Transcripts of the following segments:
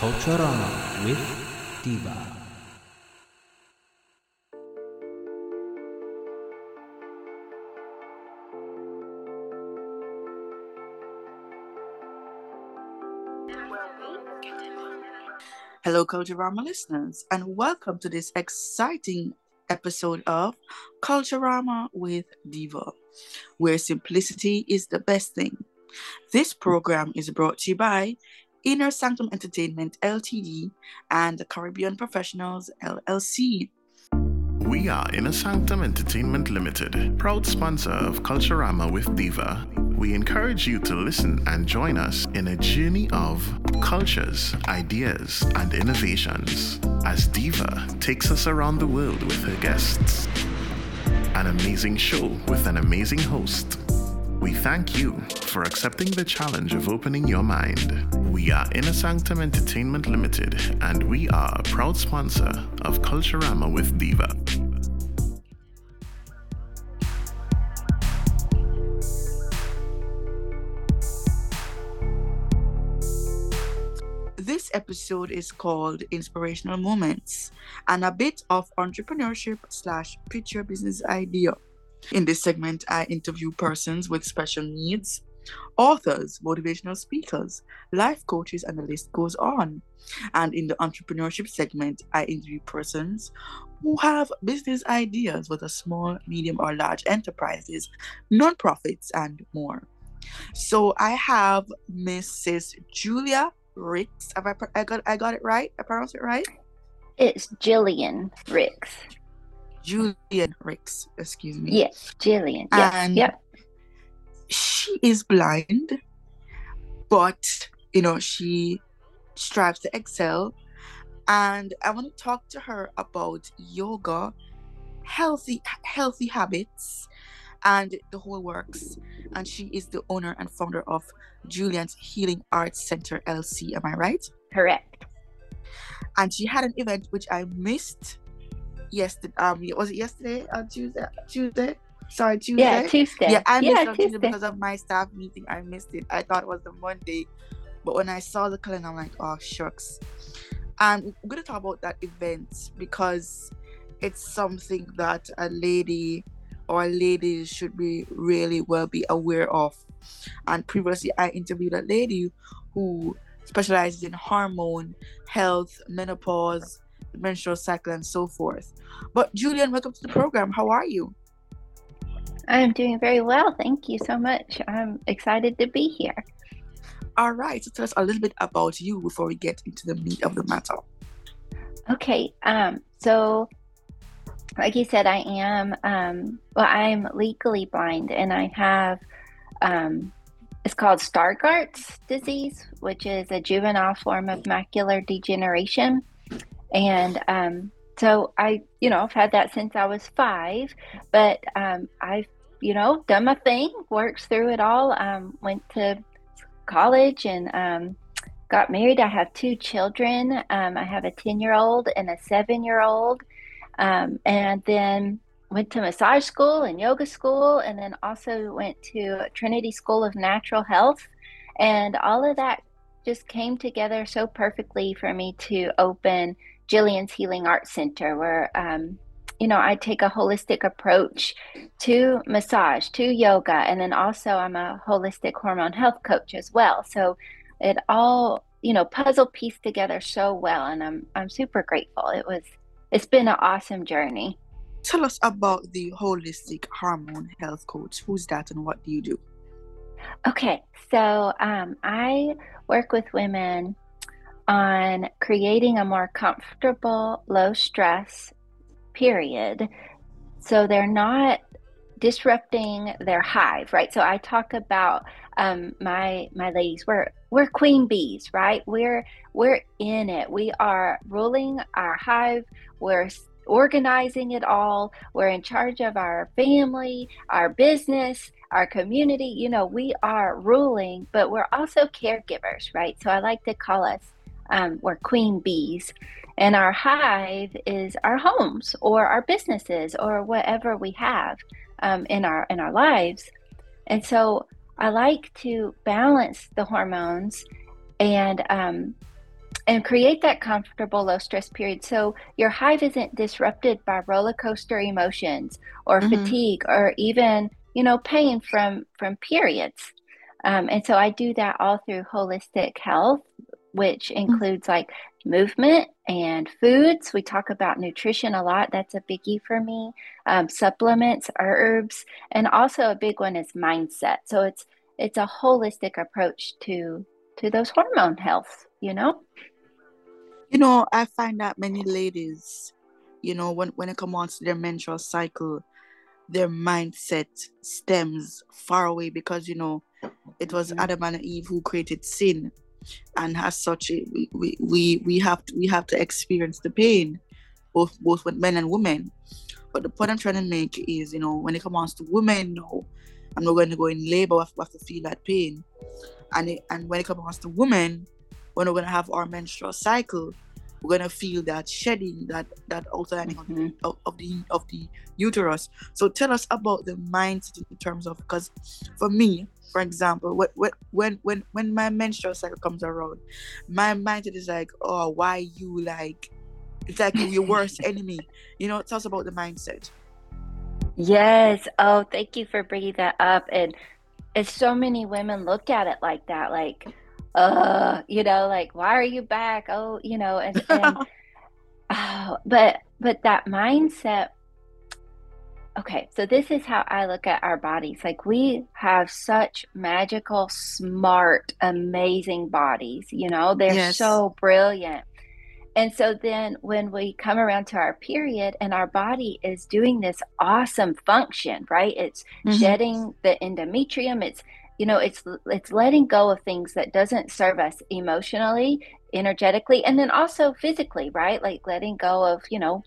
Culturama with Diva. Hello, Culturama listeners, and welcome to this exciting episode of Culturama with Diva, where simplicity is the best thing. This program is brought to you by Inner Sanctum Entertainment Ltd and the Caribbean Professionals LLC. We are Inner Sanctum Entertainment Limited, proud sponsor of Culturama with Diva. We encourage you to listen and join us in a journey of cultures, ideas, and innovations as Diva takes us around the world with her guests. An amazing show with an amazing host. We thank you for accepting the challenge of opening your mind. We are Inner Sanctum Entertainment Limited, and we are a proud sponsor of Culturama with Diva. This episode is called Inspirational Moments and a bit of entrepreneurship slash picture business idea. In this segment, I interview persons with special needs, authors, motivational speakers, life coaches, and the list goes on. And in the entrepreneurship segment, I interview persons who have business ideas with a small, medium, or large enterprises, nonprofits, and more. So I have Mrs. Julia Ricks. Have I, I got I got it right? I pronounced it right? It's Jillian Ricks. Julian Ricks, excuse me. Yes, Jillian. Yes. And yep. she is blind, but you know, she strives to excel. And I want to talk to her about yoga, healthy healthy habits, and the whole works. And she is the owner and founder of Julian's Healing Arts Center LC. Am I right? Correct. And she had an event which I missed yesterday. Um, was it yesterday on Tuesday? Tuesday. Sorry, Tuesday. Yeah, Tuesday. Yeah, I missed yeah, it on Tuesday Tuesday. because of my staff meeting. I missed it. I thought it was the Monday, but when I saw the calendar, I'm like, oh shucks. And we're gonna talk about that event because it's something that a lady or ladies should be really well be aware of. And previously, I interviewed a lady who specializes in hormone health, menopause, menstrual cycle, and so forth. But Julian, welcome to the program. How are you? I'm doing very well. Thank you so much. I'm excited to be here. All right, so tell us a little bit about you before we get into the meat of the matter. Okay. Um, so like you said, I am um well, I'm legally blind and I have um it's called Stargardt's disease, which is a juvenile form of macular degeneration. And um so I, you know, I've had that since I was five, but um I've, you know, done my thing, worked through it all, um, went to college and um got married. I have two children. Um, I have a 10 year old and a seven year old. Um, and then went to massage school and yoga school, and then also went to Trinity School of Natural Health. And all of that just came together so perfectly for me to open Jillian's Healing Arts Center, where um, you know, I take a holistic approach to massage, to yoga, and then also I'm a holistic hormone health coach as well. So it all, you know, puzzle pieced together so well, and I'm I'm super grateful. It was, it's been an awesome journey. Tell us about the holistic hormone health coach. Who's that and what do you do? Okay, so um, I work with women on creating a more comfortable, low stress period. So they're not disrupting their hive, right? So I talk about um, my my ladies. We're we're queen bees, right? We're we're in it. We are ruling our hive. We're organizing it all. We're in charge of our family, our business, our community. You know, we are ruling, but we're also caregivers, right? So I like to call us um, we're queen bees. And our hive is our homes or our businesses or whatever we have um, in our in our lives. And so I like to balance the hormones and um, and create that comfortable low stress period so your hive isn't disrupted by roller coaster emotions or mm-hmm. fatigue or even you know pain from from periods um, and so i do that all through holistic health which mm-hmm. includes like movement and foods. We talk about nutrition a lot. That's a biggie for me. Um, supplements herbs and also a big one is mindset. So it's it's a holistic approach to to those hormone health you know? You know i find that many ladies you know when, when it comes to their menstrual cycle their mindset stems far away because you know it was mm-hmm. adam and eve who created sin and as such we, we, we, we have to we have to experience the pain both both with men and women but the point i'm trying to make is you know when it comes to women no I'm not going to go in labor. We have, to feel that pain. And it, and when it comes to women, when we're going to have our menstrual cycle, we're going to feel that shedding, that that outlining mm-hmm. of, of, the of the uterus. So tell us about the mindset in terms of because for me, for example, when when when when my menstrual cycle comes around, my mindset is like, oh, why you like? It's like your worst enemy. You know, tell us about the mindset. Yes. Oh, thank you for bringing that up. And it's so many women look at it like that, like, uh, you know, like, why are you back? Oh, you know, and, and oh, but but that mindset. Okay, so this is how I look at our bodies. Like we have such magical, smart, amazing bodies. You know, they're yes. so brilliant. And so then when we come around to our period and our body is doing this awesome function, right? It's mm-hmm. shedding the endometrium, it's you know, it's it's letting go of things that doesn't serve us emotionally, energetically, and then also physically, right? Like letting go of, you know,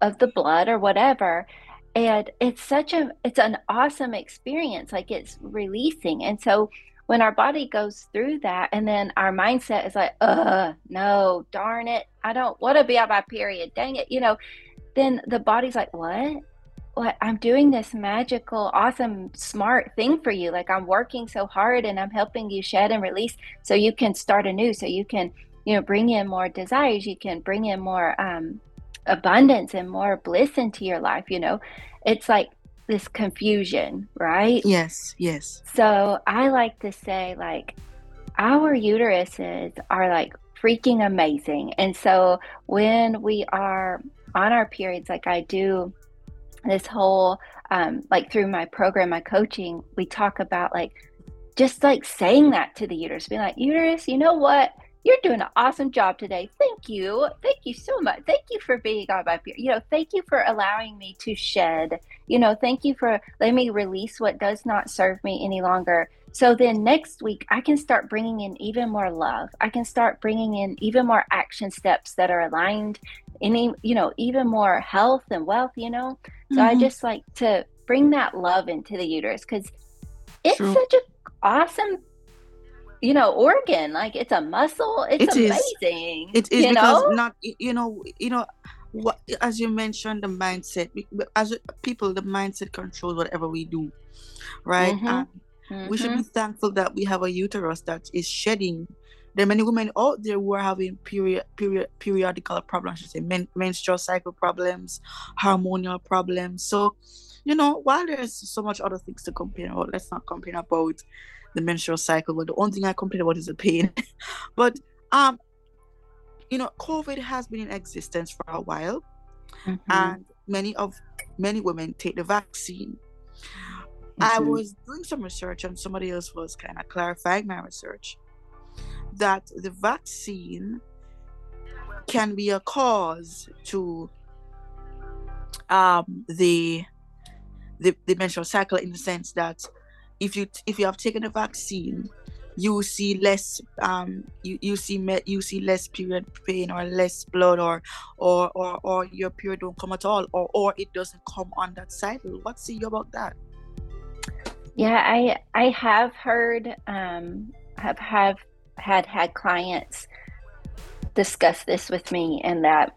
of the blood or whatever and it's such a it's an awesome experience like it's releasing. And so when our body goes through that and then our mindset is like, uh, no, darn it, I don't want to be on my period, dang it, you know, then the body's like, what? What? I'm doing this magical, awesome, smart thing for you. Like I'm working so hard and I'm helping you shed and release so you can start anew, so you can, you know, bring in more desires, you can bring in more um abundance and more bliss into your life, you know. It's like this confusion, right? Yes, yes. So I like to say, like, our uteruses are like freaking amazing. And so when we are on our periods, like I do this whole, um, like through my program, my coaching, we talk about like just like saying that to the uterus, being like, uterus, you know what? You're doing an awesome job today. Thank you. Thank you so much. Thank you for being on my You know, thank you for allowing me to shed. You know, thank you for letting me release what does not serve me any longer. So then next week, I can start bringing in even more love. I can start bringing in even more action steps that are aligned, any, you know, even more health and wealth, you know? So mm-hmm. I just like to bring that love into the uterus because it's True. such an awesome you know organ like it's a muscle it's it amazing is. it is because know? not you know you know what as you mentioned the mindset as people the mindset controls whatever we do right mm-hmm. and mm-hmm. we should be mm-hmm. thankful that we have a uterus that is shedding there are many women out there who are having period period periodical problems should say men, menstrual cycle problems hormonal problems so you know while there's so much other things to complain about let's not complain about the menstrual cycle. But the only thing I complain about is the pain. but um, you know, COVID has been in existence for a while, mm-hmm. and many of many women take the vaccine. Mm-hmm. I was doing some research, and somebody else was kind of clarifying my research that the vaccine can be a cause to um, the the, the menstrual cycle in the sense that if you if you have taken a vaccine you see less um you, you see you see less period pain or less blood or or or, or your period don't come at all or or it doesn't come on that cycle What's you about that Yeah, I I have heard um have have had had clients discuss this with me and that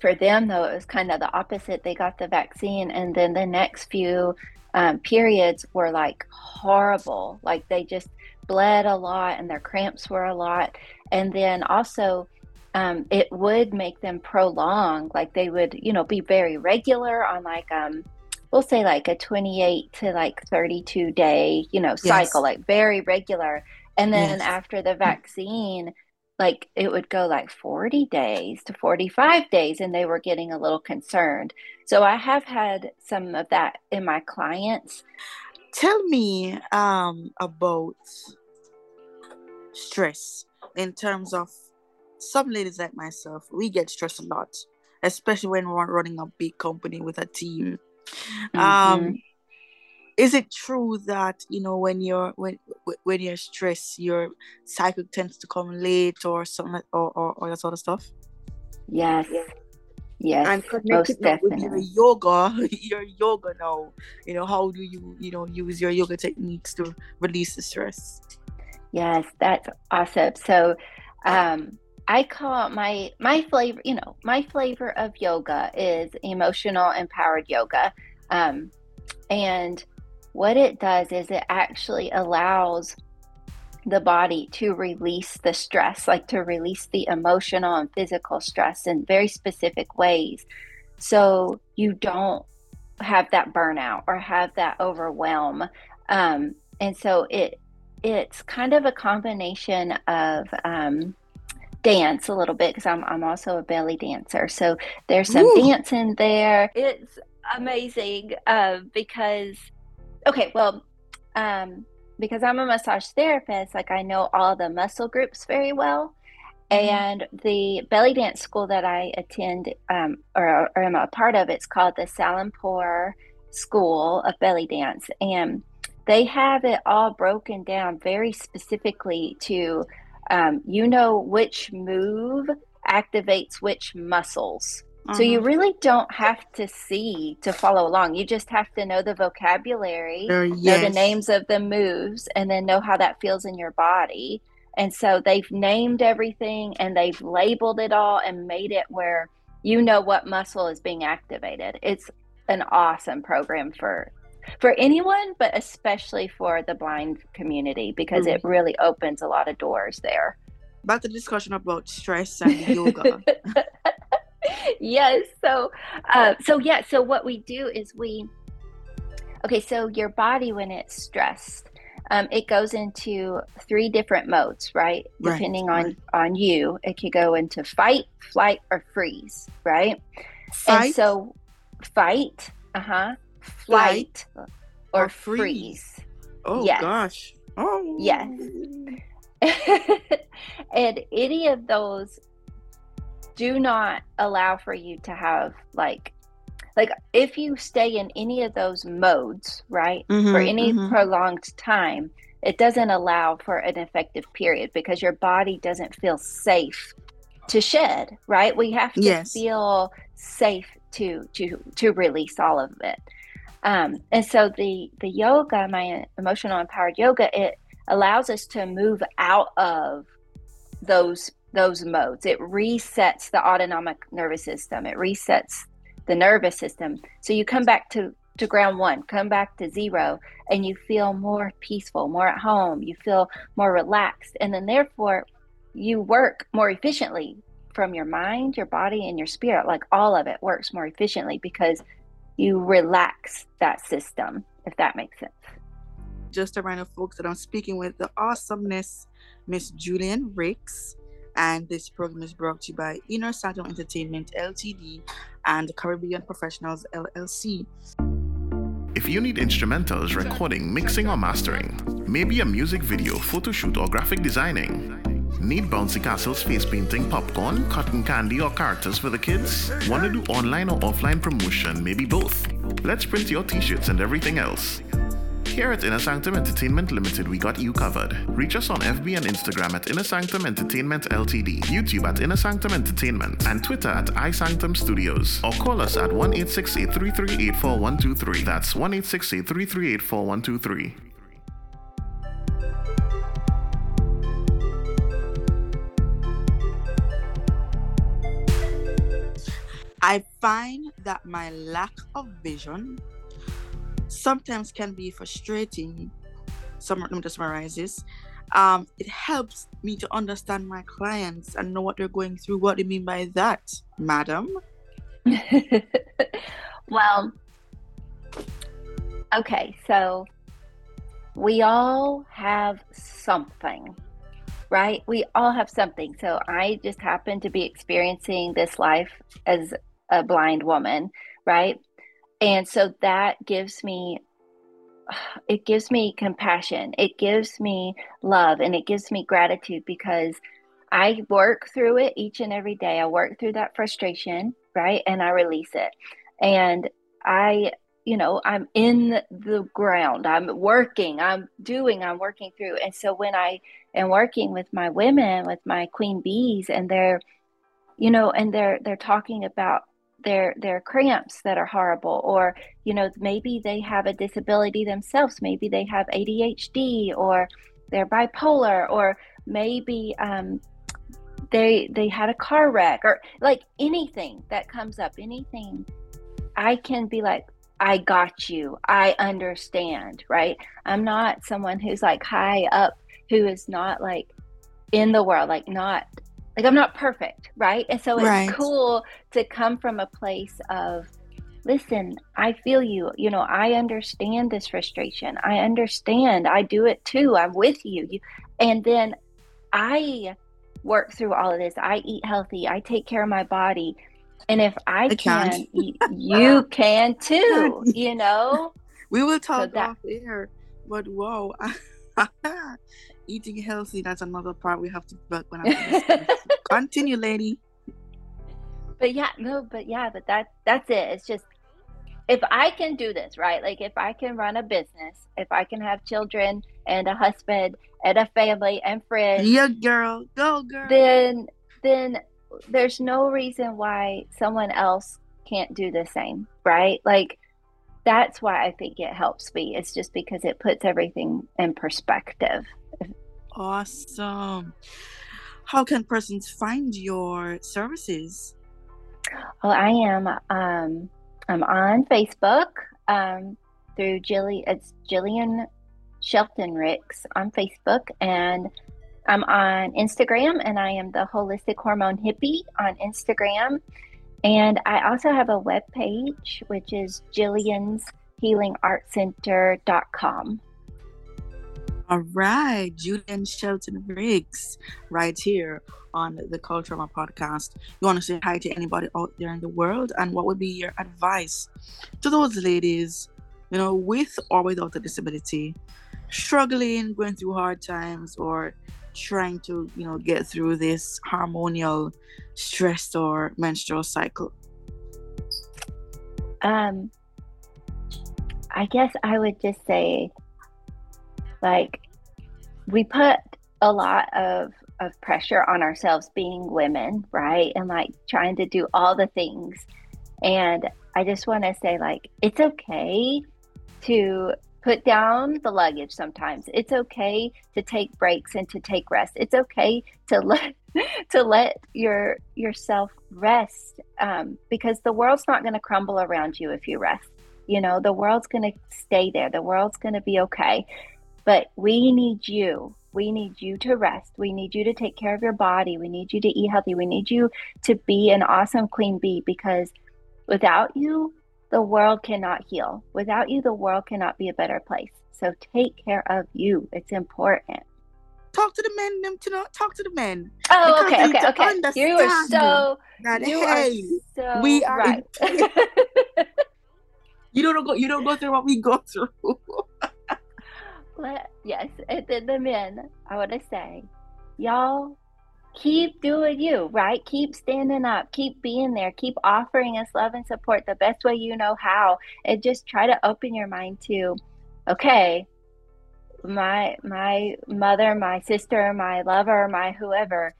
for them though it was kind of the opposite. They got the vaccine and then the next few um, periods were like horrible. Like they just bled a lot and their cramps were a lot. And then also um, it would make them prolong. Like they would, you know, be very regular on like um we'll say like a 28 to like 32 day, you know, cycle, like very regular. And then Yes. after the vaccine, like it would go like 40 days to 45 days and they were getting a little concerned. So I have had some of that in my clients. tell me um about stress in terms of some ladies like myself we get stressed a lot especially when we're running a big company with a team Mhm. um is it true that you know when you're when when you're stressed your cycle tends to come late or something or, or, or that sort of stuff Yes. Yes. and most connect with your yoga your yoga now you know how do you you know use your yoga techniques to release the stress Yes, that's awesome. So, um, I call my my flavor, you know, my flavor of yoga is emotional empowered yoga, um, and what it does is it actually allows the body to release the stress, like to release the emotional and physical stress in very specific ways, so you don't have that burnout or have that overwhelm. Um, and so it it's kind of a combination of um, dance a little bit because I'm, I'm also a belly dancer. So there's some Ooh. dance in there. It's amazing uh, because, okay, well, um, because I'm a massage therapist, like I know all the muscle groups very well. And the belly dance school that I attend um, or, or am a part of, it's called the Salimpour School of Belly Dance. And they have it all broken down very specifically to um, you know which move activates which muscles so you Uh-huh. really don't have to see to follow along. You just have to know the vocabulary Uh, know the names of the moves and then know how that feels in your body. And so they've named everything and they've labeled it all and made it where you know what muscle is being activated. It's an awesome program for for anyone but especially for the blind community because it really opens a lot of doors there. Back to the discussion about stress and yoga yes so uh, so yeah so what we do is we okay so your body when it's stressed um, it goes into three different modes right Right, depending on right. on you it could go into fight flight or freeze right fight and so fight uh-huh flight, or, or freeze. freeze oh yes. gosh oh Yes. and any of those do not allow for you to have like like if you stay in any of those modes right for Mhm, any mhm. prolonged time it doesn't allow for an effective period because your body doesn't feel safe to shed right we have to Yes. feel safe to to to release all of it um, and so the the yoga my emotional empowered yoga it allows us to move out of those those modes. It resets the autonomic nervous system. It resets the nervous system. So you come back to to ground one come back to zero and you feel more peaceful more at home. You feel more relaxed. And then therefore you work more efficiently from your mind your body and your spirit. Like all of it works more efficiently because you relax that system if that makes sense. Just a reminder folks that i'm speaking with the awesomeness miss julian ricks and this program is brought to you by inner sanctum entertainment ltd and caribbean professionals llc If you need instrumentals, recording, mixing, or mastering, maybe a music video, photo shoot, or graphic designing, Need Bouncy Castle's face painting, popcorn, cotton candy, or characters for the kids? Want to do online or offline promotion? Maybe both. Let's print your t shirts and everything else. Here at Inner Sanctum Entertainment Limited, we got you covered. Reach us on FB and Instagram at Inner Sanctum Entertainment Ltd, YouTube at Inner Sanctum Entertainment, and Twitter at iSanctum Studios. Or call us at 1 833 That's 1 833 I find that my lack of vision sometimes can be frustrating. Some let me just summarize this. Um, it helps me to understand my clients and know what they're going through. What do you mean by that, madam? well, okay, so we all have something, right? We all have something. So I just happen to be experiencing this life as a blind woman, right? And so that gives me it gives me compassion. It gives me love and it gives me gratitude because I work through it each and every day. I work through that frustration, right? And I release it. And I, you know, I'm in the ground. I'm working. I'm doing, I'm working through. And so when I am working with my women, with my queen bees and they're you know, and they're they're talking about their their cramps that are horrible or you know maybe they have a disability themselves. Maybe they have adhd or they're bipolar or maybe um, they they had a car wreck or like anything that comes up anything i can be like i got you. I understand right? I'm not someone who's like high up who is not like in the world like not like I'm not perfect, right? And so it's right. cool to come from a place of listen, I feel you. You know, I understand this frustration. I understand. I do it too. I'm with you. you and then I work through all of this. I eat healthy. I take care of my body. And if I, I can, you can too, you know? We will talk so that, off air, but whoa. eating healthy that's another part we have to but when I continue lady. But yeah no but yeah but that that's it. It's just if i can do this right? Like if i can run a business if i can have children and a husband and a family and friends yeah girl. Go girl. then then there's no reason why someone else can't do the same right? Like that's why i think it helps me. It's just because it puts everything in perspective Awesome. How can persons find your services? Well, I am um, I'm on Facebook um, through Jilly. It's Jillian Shelton Ricks on Facebook, and I'm on Instagram, and I am the Holistic Hormone Hippie on Instagram. And I also have a web page, which is Jillian's Healing Art Center.com. All right, Julian Shelton Riggs, right here on the Culturama podcast. You want to say hi to anybody out there in the world, and what would be your advice to those ladies, you know, with or without a disability, struggling, going through hard times, or trying to, you know, get through this hormonal stress or menstrual cycle? Um, I guess I would just say like we put a lot of of pressure on ourselves being women, right? And like trying to do all the things. And I just want to say like it's okay to put down the luggage sometimes. It's okay to take breaks and to take rest. It's okay to let to let your yourself rest um, because the world's not going to crumble around you if you rest. You know, the world's going to stay there. The world's going to be okay. But we need you. We need you to rest. We need you to take care of your body. We need you to eat healthy. We need you to be an awesome queen bee because without you, the world cannot heal. Without you, the world cannot be a better place. So take care of you. It's important. Talk to the men, them to not talk to the men. Oh, okay, okay, okay. You are so. That, you hey, are so we are. Right. you don't go. You don't go through what we go through. Let yes, and then the men, I want to say, y'all keep doing you, right? Keep standing up, keep being there, keep offering us love and support the best way you know how. And just try to open your mind to, okay, my my mother, my sister, my lover, my whoever,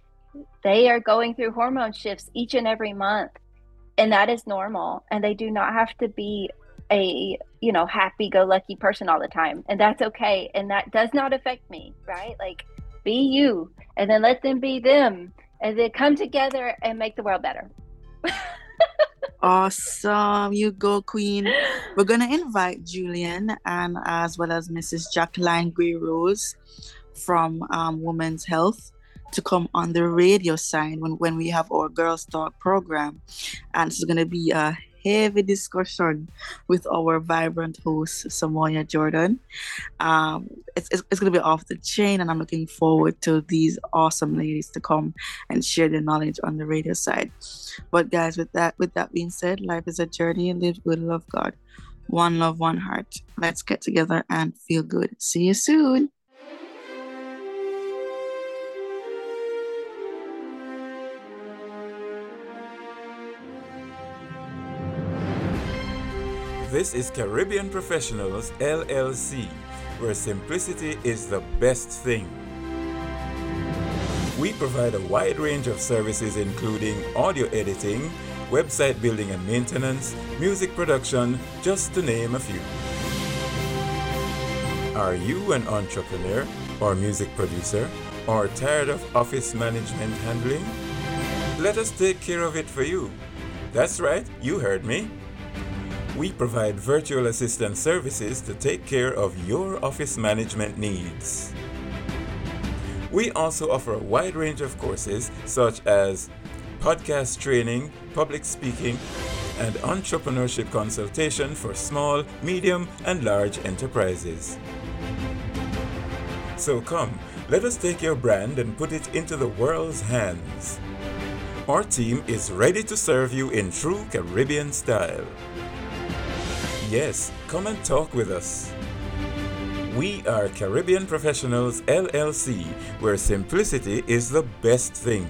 they are going through hormone shifts each and every month. And that is normal. And they do not have to be a you know happy go lucky person all the time and that's okay and that does not affect me right? Like be you and then let them be them and then come together and make the world better. Awesome. You go queen. We're gonna invite julian and as well as mrs jacqueline gray rose from um, women's health to come on the radio sign when, when we have our girls talk program. And it's going to be a heavy discussion with our vibrant host, Samoya Jordan. Um, it's, it's, it's going to be off the chain, and I'm looking forward to these awesome ladies to come and share their knowledge on the radio side. But guys, with that with that being said, life is a journey and live good, love God. One love, one heart. Let's get together and feel good. See you soon. This is Caribbean Professionals LLC, where simplicity is the best thing. We provide a wide range of services including audio editing, website building and maintenance, music production, just to name a few. Are you an entrepreneur or music producer or tired of office management handling? Let us take care of it for you. That's right, you heard me. We provide virtual assistant services to take care of your office management needs. We also offer a wide range of courses such as podcast training, public speaking, and entrepreneurship consultation for small, medium, and large enterprises. So come, let us take your brand and put it into the world's hands. Our team is ready to serve you in true Caribbean style. Yes, come and talk with us. We are Caribbean Professionals LLC, where simplicity is the best thing.